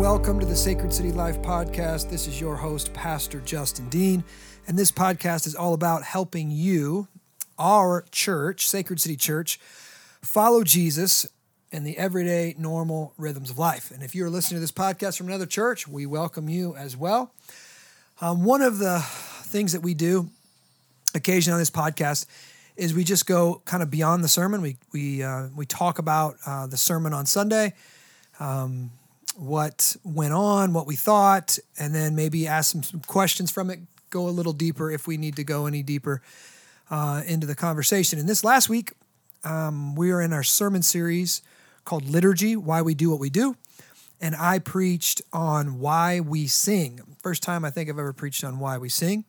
Welcome to the Sacred City Life podcast. This is your host, Pastor Justin Dean, and this podcast is all about helping you, our church, Sacred City Church, follow Jesus in the everyday, normal rhythms of life. And if you're listening to this podcast from another church, we welcome you as well. Um, one of the things that we do occasionally on this podcast is we just go kind of beyond the sermon. We we uh, we talk about uh, the sermon on Sunday, um, what went on, what we thought, and then maybe ask some, some questions from it. Go a little deeper if we need to go any deeper uh, into the conversation. And this last week, um, we are in our sermon series called Liturgy: Why We Do What We Do, and I preached on why we sing. First time I think I've ever preached on why we sing.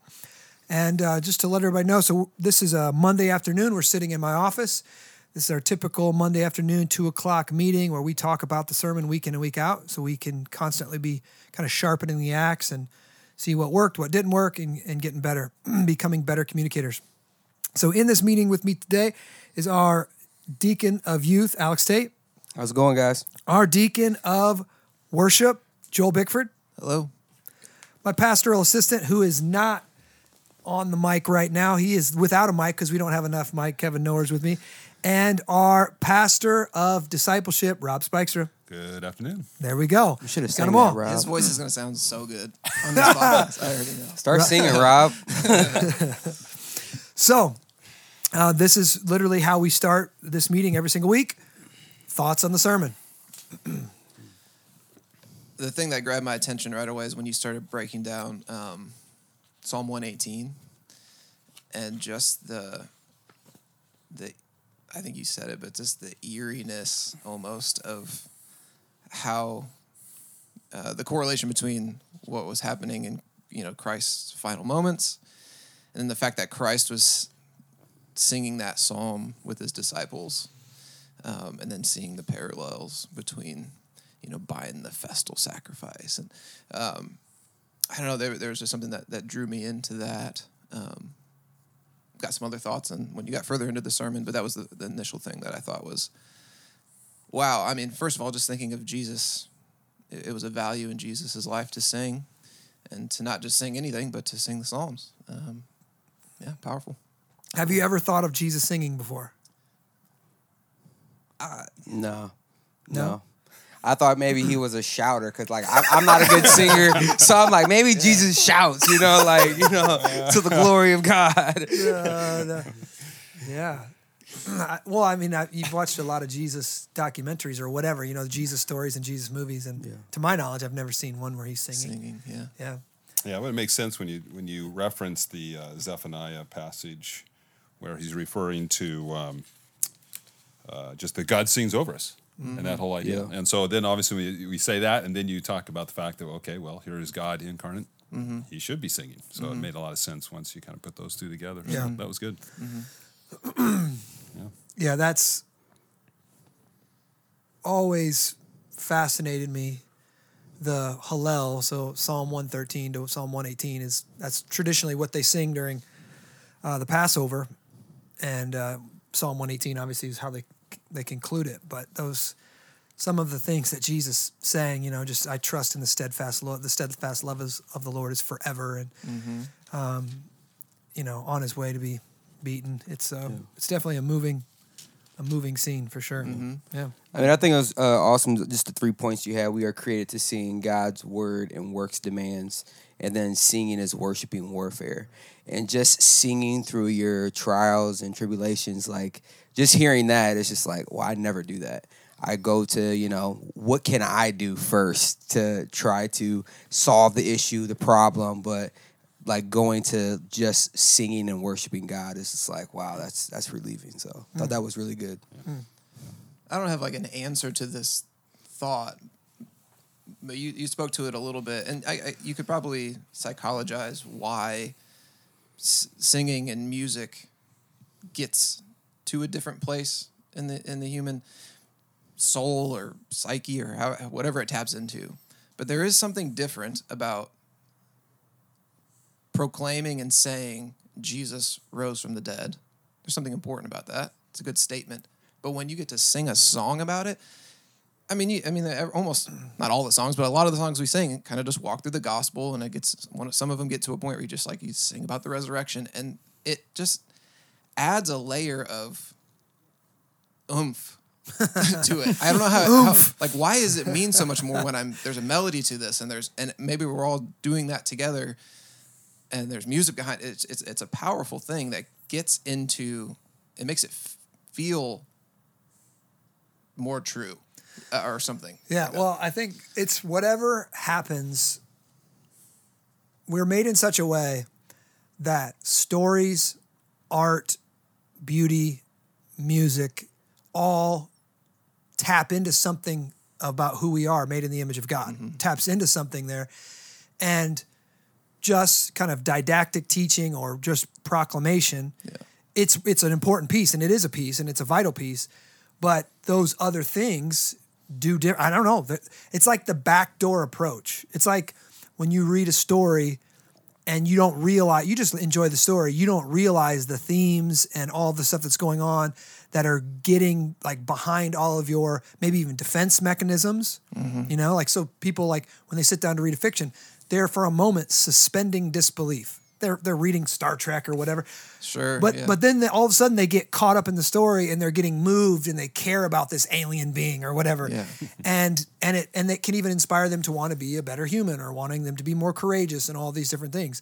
And uh, just to let everybody know, so this is a Monday afternoon. We're sitting in my office. This is our typical Monday afternoon, two o'clock meeting where we talk about the sermon week in and week out so we can constantly be kind of sharpening the axe and see what worked, what didn't work, and, and getting better, becoming better communicators. So, in this meeting with me today is our deacon of youth, Alex Tate, How's it going, guys? our deacon of worship, Joel Bickford, Hello. my pastoral assistant, who is not on the mic right now. He is without a mic because we don't have enough mic. Kevin Noers with me. And our pastor of discipleship, Rob Spikestra. Good afternoon. There we go. You should have Got sang that, all. Rob. His voice is going to sound so good on this podcast. I already know. Start singing, Rob. So, uh, this is literally how we start this meeting every single week. Thoughts on the sermon? The thing that grabbed my attention right away is when you started breaking down um, Psalm 118 and just the the I think you said it, but just the eeriness almost of how uh, the correlation between what was happening in you know Christ's final moments and the fact that Christ was singing that psalm with his disciples um, and then seeing the parallels between you know buying the festal sacrifice and um, I don't know there, there was just something that, that drew me into that um, got some other thoughts and when you got further into the sermon but that was the, the initial thing that I thought was wow I mean first of all just thinking of Jesus it, it was a value in Jesus' life to sing and to not just sing anything but to sing the Psalms um, yeah powerful Have you ever thought of Jesus singing before? No. No? No. I thought maybe he was a shouter because, like, I, I'm not a good singer, so I'm like, maybe Jesus shouts, you know, like, you know, to the glory of God. Uh, the- yeah. Well, I mean, I, you've watched a lot of Jesus documentaries or whatever, you know, Jesus stories and Jesus movies, and to my knowledge, I've never seen one where he's singing. singing yeah Yeah. Yeah, well, it makes sense when you when you reference the uh, Zephaniah passage where he's referring to um, uh, just that God sings over us and that whole idea. Yeah. And so then obviously we, we say that, and then you talk about the fact that okay, well, here is God incarnate. He should be singing. So it made a lot of sense once you kind of put those two together. So Yeah. that was good. Yeah, that's always fascinated me. The Hallel, so Psalm 113 to Psalm 118 is that's traditionally what they sing during uh, the Passover, and uh, Psalm 118 obviously is how they they conclude it. But those some of the things that Jesus saying, you know, just I trust in the steadfast love, the steadfast love is, of the Lord is forever, and um, you know, on his way to be beaten. It's uh, it's definitely a moving a moving scene for sure. Yeah. I mean, I think it was uh, awesome. Just the three points you had. We are created to sing God's word and works demands, and then singing is worshiping warfare, and just singing through your trials and tribulations. Like just hearing that, it's just like, well, I never do that. I go to you know what can I do first to try to solve the issue, the problem, but like going to just singing and worshiping God is just like wow, that's that's relieving. So I thought mm. that was really good. Mm. I don't have like an answer to this thought, but you, you spoke to it a little bit, and I, I, you could probably psychologize why s- singing and music gets to a different place in the in the human soul or psyche or how, whatever it taps into. But there is something different about proclaiming and saying Jesus rose from the dead. There's something important about that. It's a good statement. But when you get to sing a song about it, I mean, you, I mean, almost not all the songs, but a lot of the songs we sing kind of just walk through the gospel, and it gets one. Some of them get to a point where you just like you sing about the resurrection, and it just adds a layer of oomph to it. I don't know how, how like why does it mean so much more when I'm there's a melody to this, and there's and maybe we're all doing that together, and there's music behind it. It's it's, it's a powerful thing that gets into it makes it f- feel more true uh, or something. Yeah, well, I think it's whatever happens, we're made in such a way that stories, art, beauty, music all tap into something about who we are, made in the image of God, taps into something there. And just kind of didactic teaching or just proclamation, it's it's an important piece and it is a piece and it's a vital piece. But those other things do di- I don't know. It's like the backdoor approach. It's like when you read a story and you don't realize you just enjoy the story. You don't realize the themes and all the stuff that's going on that are getting like behind all of your maybe even defense mechanisms. Mm-hmm. You know, like so people like when they sit down to read a fiction, they're for a moment suspending disbelief. They're they're reading Star Trek or whatever. Sure, But yeah. but then they, all of a sudden they get caught up in the story and they're getting moved and they care about this alien being or whatever. Yeah. and and it and it can even inspire them to want to be a better human or wanting them to be more courageous and all these different things.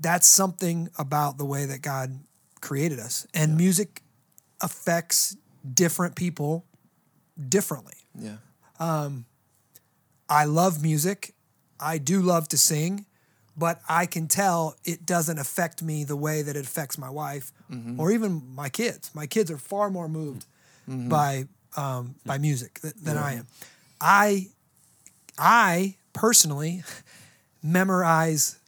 That's something about the way that God created us. And music affects different people differently. yeah, um, I love music. I do love to sing, but I can tell it doesn't affect me the way that it affects my wife mm-hmm. or even my kids. My kids are far more moved mm-hmm. by um, by music th- than I am. I I personally memorize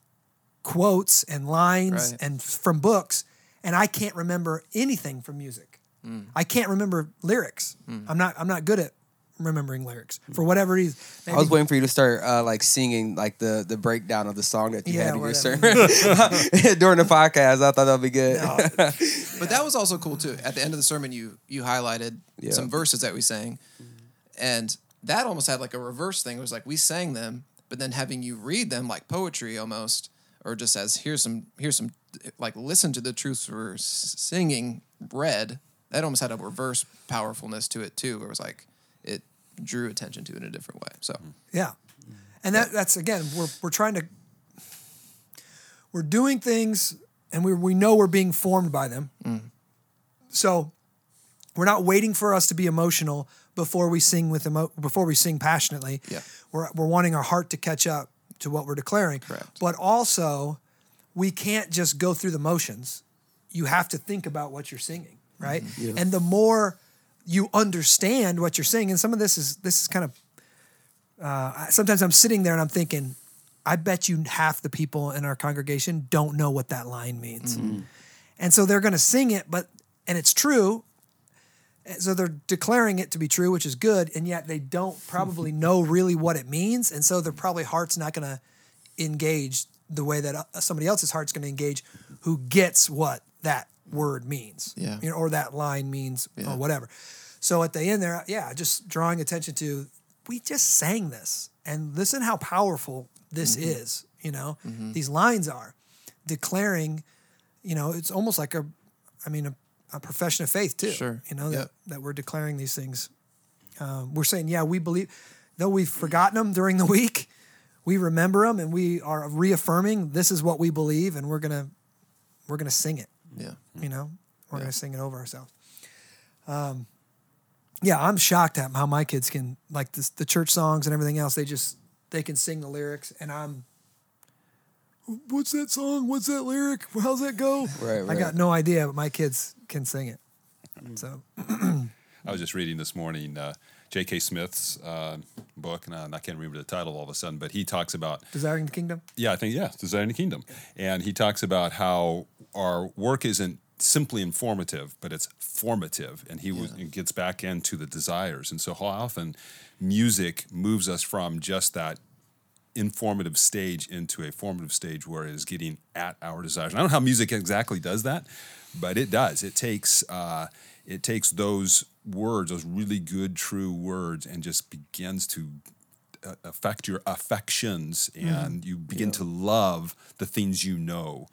quotes and lines Right. and from books, and I can't remember anything from music. Mm. I can't remember lyrics. Mm. I'm not I'm not good at remembering lyrics for whatever reason. I was waiting for you to start uh, like singing like the the breakdown of the song that you Yeah, had in your sermon during the podcast. I thought that'd be good. but that was also cool too. At the end of the sermon, you you highlighted Yeah. some verses that we sang, and that almost had like a reverse thing. It was like we sang them, but then having you read them like poetry almost, or just as here's some here's some like listen to the truths we're singing read. That almost had a reverse powerfulness to it too. Where it was like it drew attention to it in a different way. So Yeah. And that that's again, we're we're trying to we're doing things and we we know we're being formed by them. Mm. So we're not waiting for us to be emotional before we sing with emo- before we sing passionately. Yeah. We're we're wanting our heart to catch up to what we're declaring. Correct. But also we can't just go through the motions. You have to think about what you're singing, right? Mm-hmm. And the more you understand what you're saying, and some of this is this is kind of I- sometimes I'm sitting there and I'm thinking, I bet you half the people in our congregation don't know what that line means. And so they're going to sing it, but, and it's true. So they're declaring it to be true, which is good. And yet they don't probably know really what it means. And so their probably heart's not going to engage the way that uh, somebody else's heart's going to engage who gets what that word means. Yeah. You know, or that line means Yeah. or whatever. So at the end there, yeah, just drawing attention to we just sang this and listen how powerful this Mm-hmm. is, you know. These lines are declaring, you know, it's almost like a I mean a, a profession of faith too. Sure. You know, that, Yep. that we're declaring these things. Um, we're saying, yeah, we believe though we've forgotten them during the week, we remember them and we are reaffirming this is what we believe and we're gonna we're gonna sing it yeah, you know we're Yeah. going to sing it over ourselves um, yeah i'm shocked at how my kids can like this, the church songs and everything else they just they can sing the lyrics and i'm what's that song? What's that lyric? How's that go? Right, i got no idea but my kids can sing it. So I was just reading this morning uh, J.K. Smith's uh, book, and, uh, and I can't remember the title all of a sudden, but he talks about desiring the kingdom? Yeah, I think yeah, Desiring the Kingdom, and he talks about how our work isn't simply informative, but it's formative, and he was, it gets back into the desires, and so how often music moves us from just that informative stage into a formative stage where it is getting at our desires. And I don't know how music exactly does that, but it does. It takes uh, it takes those words, those really good, true words, and just begins to uh, affect your affections and you begin to love the things you know.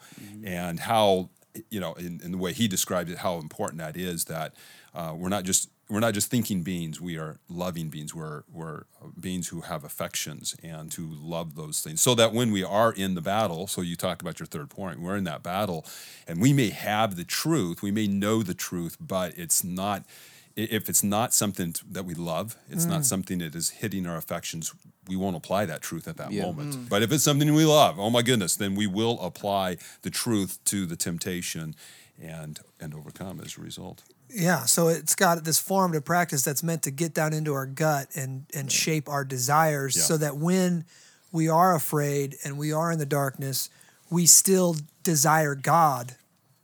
And how you know in, in the way he described it how important that is that uh, we're not just we're not just thinking beings we are loving beings. We're we're beings who have affections and who love those things. So that when we are in the battle so you talk about your third point we're in that battle and we may have the truth we may know the truth but it's not if it's not something that we love it's not mm. something that is hitting our affections we won't apply that truth at that Yeah. moment. Mm. But if it's something we love oh my goodness then we will apply the truth to the temptation and and overcome as a result. Yeah, so it's got this form formative practice that's meant to get down into our gut and and shape our desires, Yeah. so that when we are afraid and we are in the darkness, we still desire God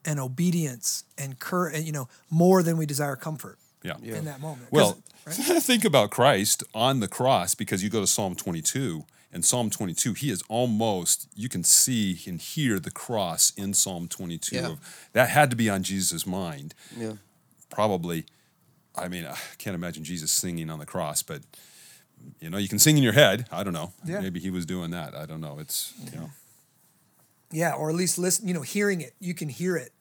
and obedience and cur and you know more than we desire comfort yeah in that moment. 'Cause- Well, right? think about Christ on the cross because you go to Psalm 22. And Psalm 22, he is almost, you can see and hear the cross in Psalm 22. Yeah. Of, that had to be on Jesus' mind. Yeah. Probably, I mean, I can't imagine Jesus singing on the cross, but, you know, you can sing in your head. I don't know. Yeah. Maybe he was doing that. I don't know. It's, you know. Yeah, or at least listen. You know, hearing it, you can hear it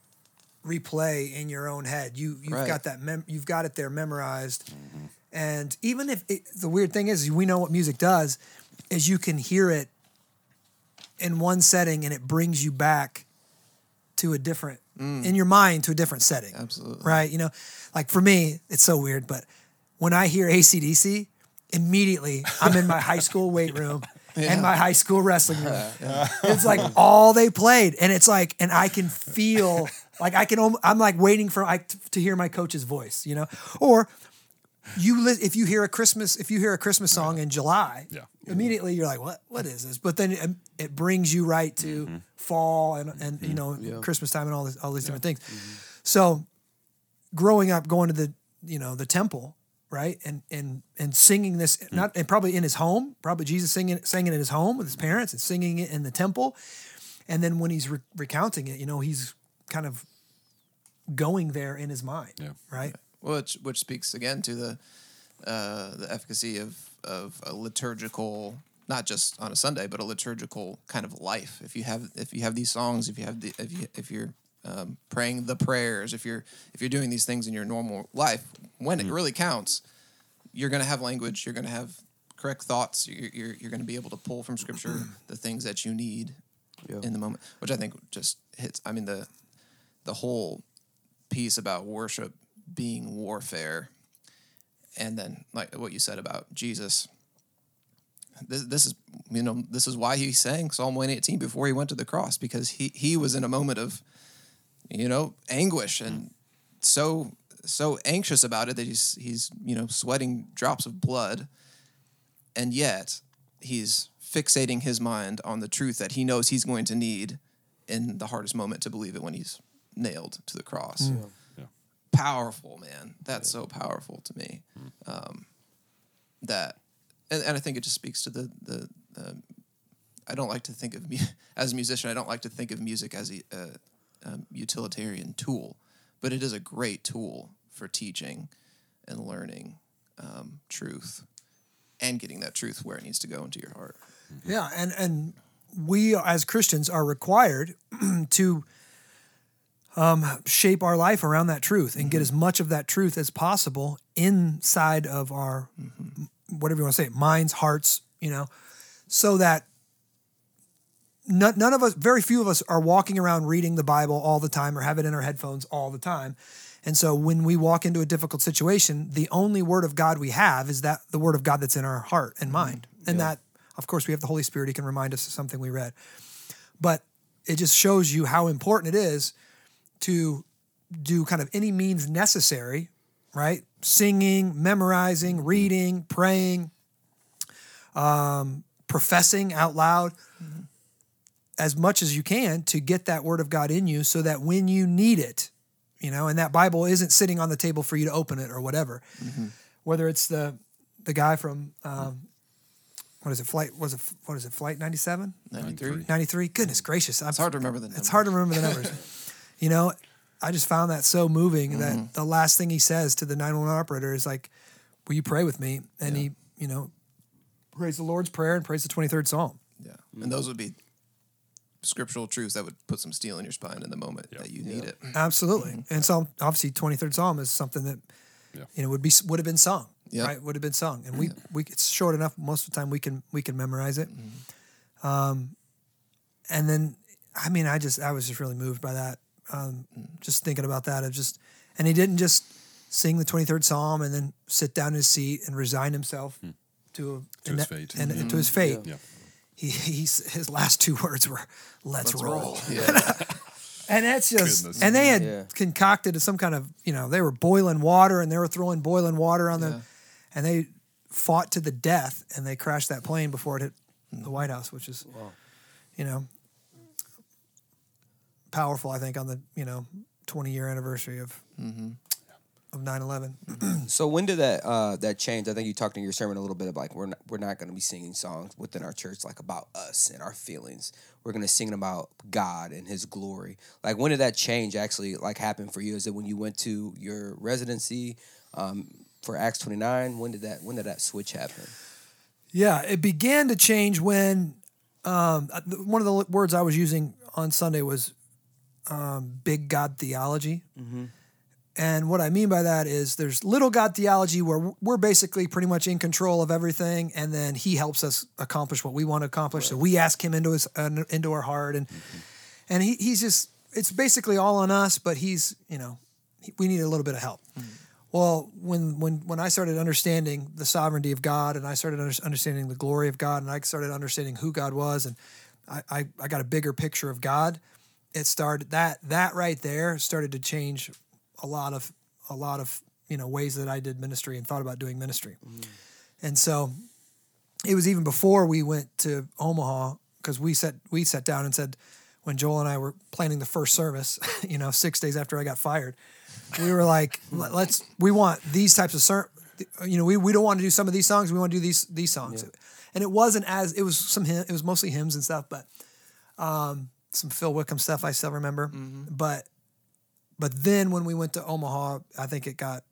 replay in your own head. You you've Right. got that mem- you've got it there memorized. Mm-hmm. And even if it, the weird thing is, we know what music does, is you can hear it in one setting and it brings you back to a different mm. in your mind to a different setting. Absolutely. Right. You know, like for me, it's so weird, but when I hear ACDC, immediately I'm in my high school weight room and my high school wrestling room. It's like all they played. And it's like, and I can feel like I can, alm- I'm like waiting for I, to hear my coach's voice, you know? Or you, li- if you hear a Christmas, if you hear a Christmas song in July, Yeah. immediately you're like, what, what is this? But then it, it brings you right to Mm-hmm. fall and, and, you know, Yeah. Christmas time and all this, all these different things. So growing up, going to the, you know, the temple, right. And, and, and singing this, Mm. not, and probably in his home, probably Jesus singing, singing in his home with his parents and singing it in the temple. And then when he's re- recounting it, you know, he's kind of going there in his mind. Yeah. Right. which which speaks again to the uh, the efficacy of of a liturgical not just on a Sunday but a liturgical kind of life if you have if you have these songs if you have the if you if you're um, praying the prayers if you're if you're doing these things in your normal life when it really counts you're going to have language you're going to have correct thoughts you're, you're, you're going to be able to pull from scripture the things that you need Yeah. in the moment which i think just hits i mean the the whole piece about worship being warfare. And then like what you said about jesus. This, this is you know this is why he sang psalm 118 before he went to the cross because he he was in a moment of you know anguish and mm. so so anxious about it that he's he's you know sweating drops of blood. And yet he's fixating his mind on the truth that he knows he's going to need in the hardest moment to believe it when he's nailed to the cross. Yeah. powerful man. That's so powerful to me. Um, that and, and i think it just speaks to the the uh, i don't like to think of me as a musician i don't like to think of music as a, a, a utilitarian tool but it is a great tool for teaching and learning um, truth and getting that truth where it needs to go into your heart. Yeah, and and we as Christians are required to um, shape our life around that truth and get mm-hmm. as much of that truth as possible inside of our mm-hmm. whatever you want to say, minds, hearts, you know, so that none, none of us, very few of us, are walking around reading the Bible all the time or have it in our headphones all the time. And so when we walk into a difficult situation, the only word of God we have is that the word of God that's in our heart and mm-hmm. mind. And that, of course, we have the Holy Spirit. He can remind us of something we read. But it just shows you how important it is to do kind of any means necessary, right? Singing, memorizing, mm-hmm. reading, praying, um, professing out loud mm-hmm. as much as you can to get that word of God in you so that when you need it, you know, and that Bible isn't sitting on the table for you to open it or whatever. Mm-hmm. Whether it's the the guy from um, what is it, flight was it what is it, flight 97? 93 93? Goodness gracious. I'm it's hard to remember the numbers. it's hard to remember the numbers. You know, I just found that so moving that mm-hmm. the last thing he says to the 911 operator is like, "Will you pray with me?" And he, you know, prays the Lord's prayer and prays the 23rd Psalm. Yeah. And those would be scriptural truths that would put some steel in your spine in the moment that you need it. Absolutely. Mm-hmm. And so obviously 23rd Psalm is something that Yeah. you know would be would have been sung. Yep. Right? Would have been sung. And we we it's short enough most of the time we can we can memorize it. Mm-hmm. Um and then I mean I just I was just really moved by that. Um just thinking about that of just and he didn't just sing the 23rd Psalm and then sit down in his seat and resign himself to, a, To and his that- fate. and, and to his fate. Yeah. He, he's his last two words were "Let's, roll." Yeah. And that's just, Goodness. and they had Yeah. concocted some kind of, you know, they were boiling water and they were throwing boiling water on Yeah. the, and they fought to the death and they crashed that plane before it hit the White House, which is, you know, powerful. I think on the you know twenty year anniversary of of 9-11. So when did that uh, that change? I think you talked in your sermon a little bit about like we're not, we're not going to be singing songs within our church like about us and our feelings. We're going to sing about God and His glory. Like when did that change actually like happen for you? Is it when you went to your residency um, for Acts twenty nine? When did that when did that switch happen? Yeah, it began to change when um, uh, one of the words I was using on Sunday was um, big God theology. And what I mean by that is there's little God theology where we're basically pretty much in control of everything, and then He helps us accomplish what we want to accomplish. So we ask Him into His uh, into our heart, and and he, He's just it's basically all on us, but He's you know he- we need a little bit of help. Well, when when when I started understanding the sovereignty of God, and I started under, understanding the glory of God, and I started understanding who God was, and I, I, I got a bigger picture of God, it started that that right there started to change a lot of a lot of you know ways that I did ministry and thought about doing ministry, and so it was even before we went to Omaha because we sat we sat down and said when Joel and I were planning the first service, you know, six days after I got fired, we were like, "Let- let's we want these types of ser- you know, we, we don't want to do some of these songs, we want to do these these songs. And it wasn't as it was some hymn, it was mostly hymns and stuff, but um some Phil Wickham stuff I still remember. Mm-hmm. But but then when we went to Omaha, I think it got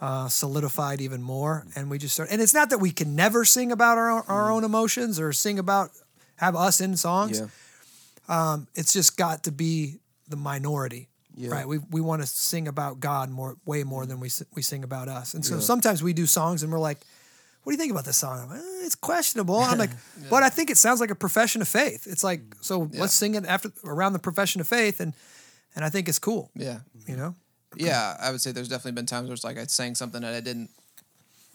uh, solidified even more, mm. and we just started. And it's not that we can never sing about our own, our mm. own emotions or sing about have us in songs. Yeah. Um, it's just got to be the minority, Yeah. right? We we want to sing about God more, way more mm. than we we sing about us. And so sometimes we do songs, and we're like. What do you think about this song? Like, "Eh, it's questionable. I'm like, but I think it sounds like a profession of faith. It's like, so let's sing it after around the profession of faith, and and I think it's cool. Yeah. You know, Yeah, I would say there's definitely been times where it's like I sang something that I didn't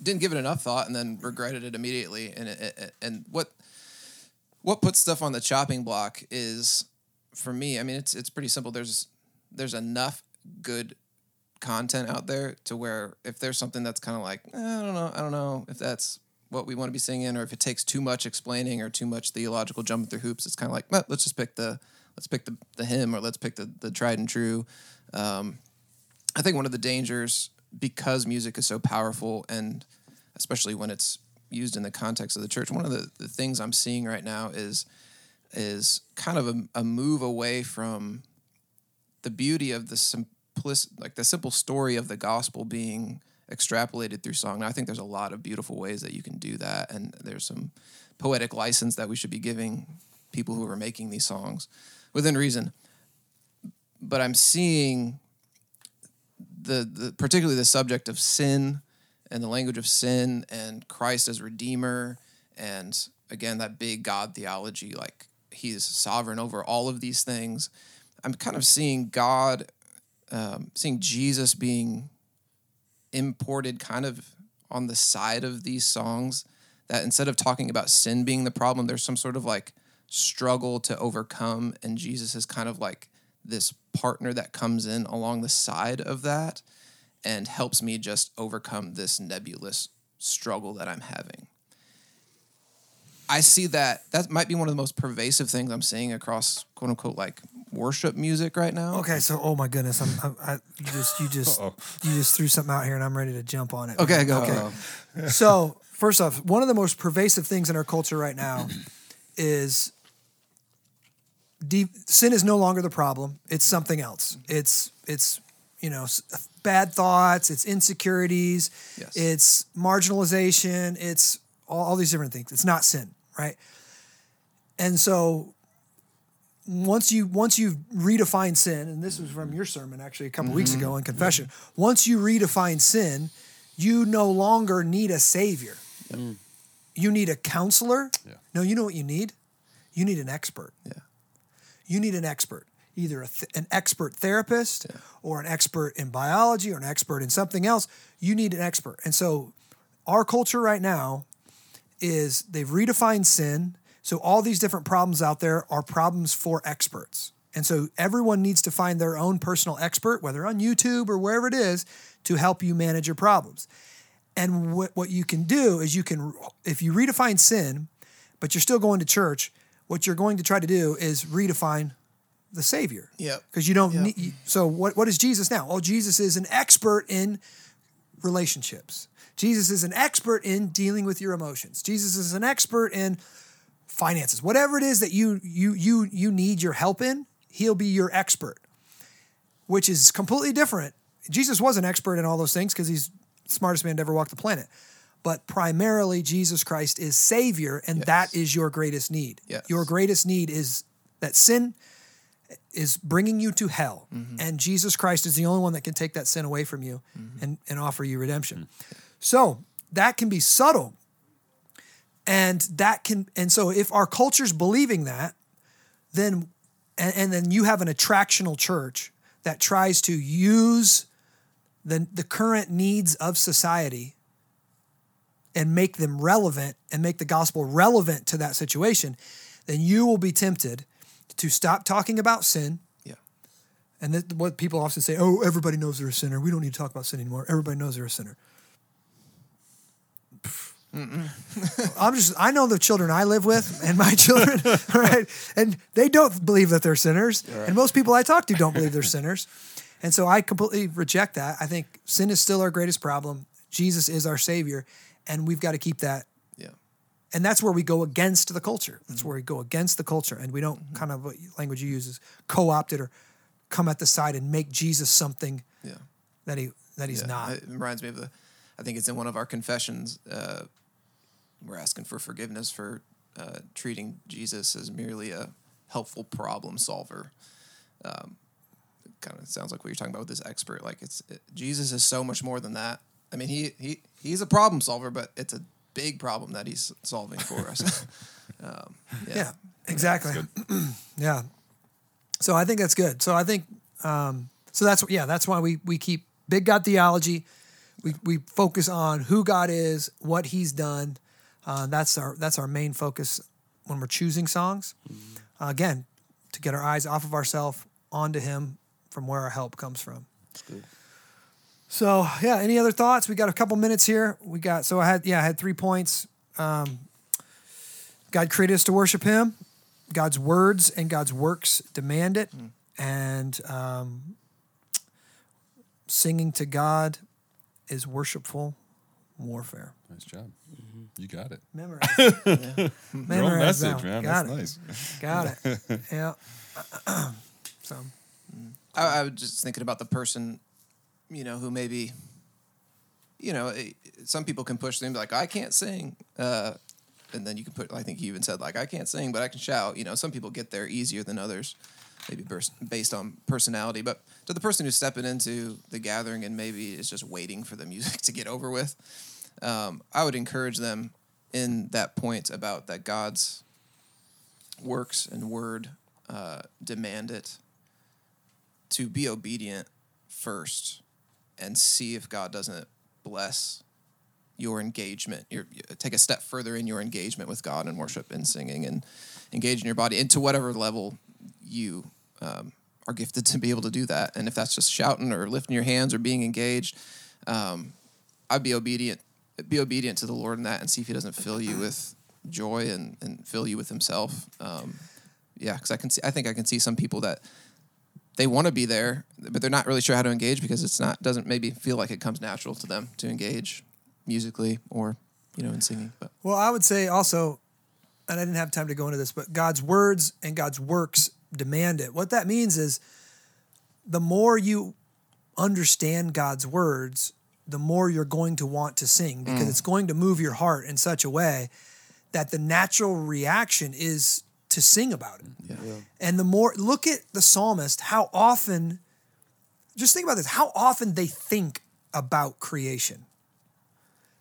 didn't give it enough thought and then regretted it immediately. And it, it, and what what puts stuff on the chopping block is for me. I mean, it's it's pretty simple. There's there's enough good content out there to where if there's something that's kind of like eh, I don't know, I don't know if that's what we want to be singing or if it takes too much explaining or too much theological jumping through hoops, it's kind of like "Meh, let's just pick the let's pick the, the hymn or let's pick the the tried and true. Um, I think one of the dangers because music is so powerful and especially when it's used in the context of the church, one of the, the things I'm seeing right now is is kind of a, a move away from the beauty of the like the simple story of the gospel being extrapolated through song. Now I think there's a lot of beautiful ways that you can do that and there's some poetic license that we should be giving people who are making these songs within reason. But I'm seeing the, the particularly the subject of sin and the language of sin and Christ as redeemer and again that big God theology like he's sovereign over all of these things. I'm kind of seeing God um, seeing Jesus being imported kind of on the side of these songs that instead of talking about sin being the problem there's some sort of like struggle to overcome and Jesus is kind of like this partner that comes in along the side of that and helps me just overcome this nebulous struggle that I'm having. I see that that might be one of the most pervasive things I'm seeing across quote unquote like worship music right now. Okay, so oh my goodness, I'm, I'm I, just you just Uh-oh. you just threw something out here, and I'm ready to jump on it. Okay, go. Okay. so first off, one of the most pervasive things in our culture right now is de- sin is no longer the problem. It's something else. Mm-hmm. It's it's you know bad thoughts. It's insecurities. Yes. It's marginalization. It's all, all these different things. It's not sin, right? And so once you once you've redefined sin, and this was from your sermon actually a couple weeks mm-hmm. ago on mm-hmm. confession. Once you redefine sin, you no longer need a savior. Mm. You need a counselor. Yeah. No, you know what you need? You need an expert. Yeah. You need an expert, either a th- an expert therapist or an expert in biology or an expert in something else. You need an expert. And so our culture right now is they've redefined sin. So all these different problems out there are problems for experts. And so everyone needs to find their own personal expert, whether on YouTube or wherever it is, to help you manage your problems. And what, what you can do is you can, if you redefine sin, but you're still going to church, what you're going to try to do is redefine the Savior. Yeah. Because you don't Yep. need, so what, what is Jesus now? Oh, Jesus is an expert in relationships. Jesus is an expert in dealing with your emotions. Jesus is an expert in finances. Whatever it is that you you you you need your help in, he'll be your expert. Which is completely different. Jesus was an expert in all those things because he's the smartest man to ever walk the planet. But primarily Jesus Christ is savior and that is your greatest need. Yes. Your greatest need is that sin is bringing you to hell. Mm-hmm. And Jesus Christ is the only one that can take that sin away from you and, and offer you redemption. Mm-hmm. So that can be subtle. And that can, and so if our culture's believing that, then, and, and then you have an attractional church that tries to use the, the current needs of society and make them relevant and make the gospel relevant to that situation, then you will be tempted to stop talking about sin. Yeah. And that what people often say, oh, everybody knows they're a sinner. We don't need to talk about sin anymore. Everybody knows they're a sinner. I'm just, I know the children I live with and my children, right? And they don't believe that they're sinners. And most people I talk to don't believe they're sinners. And so I completely reject that. I think sin is still our greatest problem. Jesus is our savior. And we've got to keep that Yeah. and that's where we go against the culture. That's where we go against the culture, and we don't kind of what language you use is co-opt it or come at the side and make Jesus something Yeah. that he that he's Yeah, not. It reminds me of the, I think it's in one of our confessions. Uh, we're asking for forgiveness for uh, treating Jesus as merely a helpful problem solver. Um, kind of sounds like what you're talking about with this expert. Like it's it, Jesus is so much more than that. I mean, he he he's a problem solver, but it's a big problem that he's solving for us. um, yeah. yeah, exactly. yeah. So I think that's good. So I think um, so that's yeah that's why we we keep big God theology. We we focus on who God is, what He's done. Uh, that's our that's our main focus when we're choosing songs. Uh, again, to get our eyes off of ourselves onto Him, from where our help comes from. So yeah, any other thoughts? We got a couple minutes here. We got so I had yeah I had three points. Um, God created us to worship Him. God's words and God's works demand it, and um, singing to God is worshipful warfare. Nice job. You got it. Memorize, Your own memorize message, man. Got That's it. nice. Got it. yeah. so I, I was just thinking about the person, you know, who maybe, you know, eh, some people can push them like I can't sing, uh, and then you can put. I think you even said like I can't sing, but I can shout. You know, some people get there easier than others, maybe bers- based on personality. But to the person who's stepping into the gathering and maybe is just waiting for the music to get over with, um, I would encourage them in that point about that God's works and word uh, demand it to be obedient first and see if God doesn't bless your engagement. Your take a step further in your engagement with God and worship and singing and engage in your body into whatever level you um, are gifted to be able to do that. And if that's just shouting or lifting your hands or being engaged, um, I'd be obedient. Be obedient to the Lord in that, and see if He doesn't fill you with joy and, and fill you with Himself. Um, yeah, because I can see. I think I can see some people that they want to be there, but they're not really sure how to engage because it's not doesn't maybe feel like it comes natural to them to engage musically or you know in singing. But Well, I would say also, and I didn't have time to go into this, but God's words and God's works demand it. What that means is the more you understand God's words, the more you're going to want to sing because mm. it's going to move your heart in such a way that the natural reaction is to sing about it. And the more look at the psalmist, how often just think about this, how often they think about creation.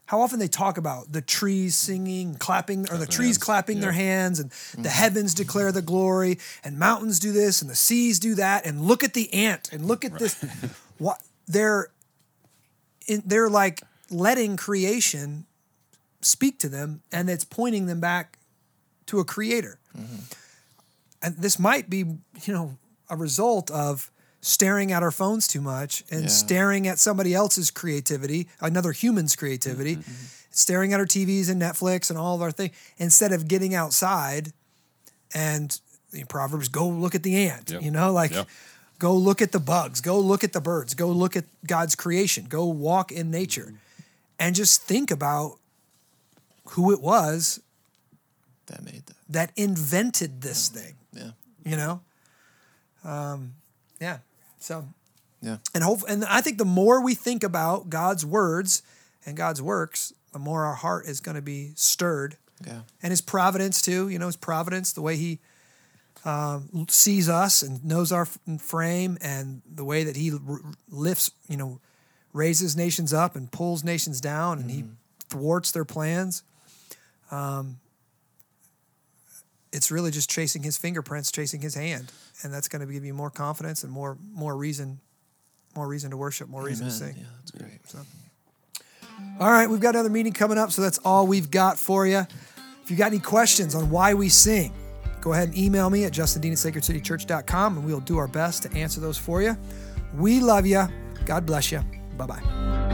How often they talk about the trees singing, clapping, or the trees hands, clapping their hands, and the mm-hmm. heavens declare the glory, and mountains do this, and the seas do that, and look at the ant, and look at this. What they're in, they're like letting creation speak to them, and it's pointing them back to a creator. Mm-hmm. And this might be, you know, a result of staring at our phones too much and Yeah. staring at somebody else's creativity, another human's creativity, mm-hmm, mm-hmm. staring at our TVs and Netflix and all of our things instead of getting outside and the Proverbs go look at the ant, Yep. you know, like Yep. Go look at the bugs, go look at the birds, go look at God's creation, go walk in nature and just think about who it was That made that. that invented this thing, Yeah. you know? Um, yeah. So, Yeah. and hope, and I think the more we think about God's words and God's works, the more our heart is going to be stirred. Yeah. And his providence too, you know, his providence, the way he um, sees us and knows our frame, and the way that he lifts, you know, raises nations up and pulls nations down, and he thwarts their plans. Um, it's really just chasing his fingerprints, chasing his hand, and that's going to give you more confidence and more more reason, more reason to worship, more reason to sing. Yeah, that's great. All right, we've got another meeting coming up, so that's all we've got for you. If you got any questions on why we sing, go ahead and email me at justindean at sacredcitychurch.com and we'll do our best to answer those for you. We love you. God bless you. Bye bye.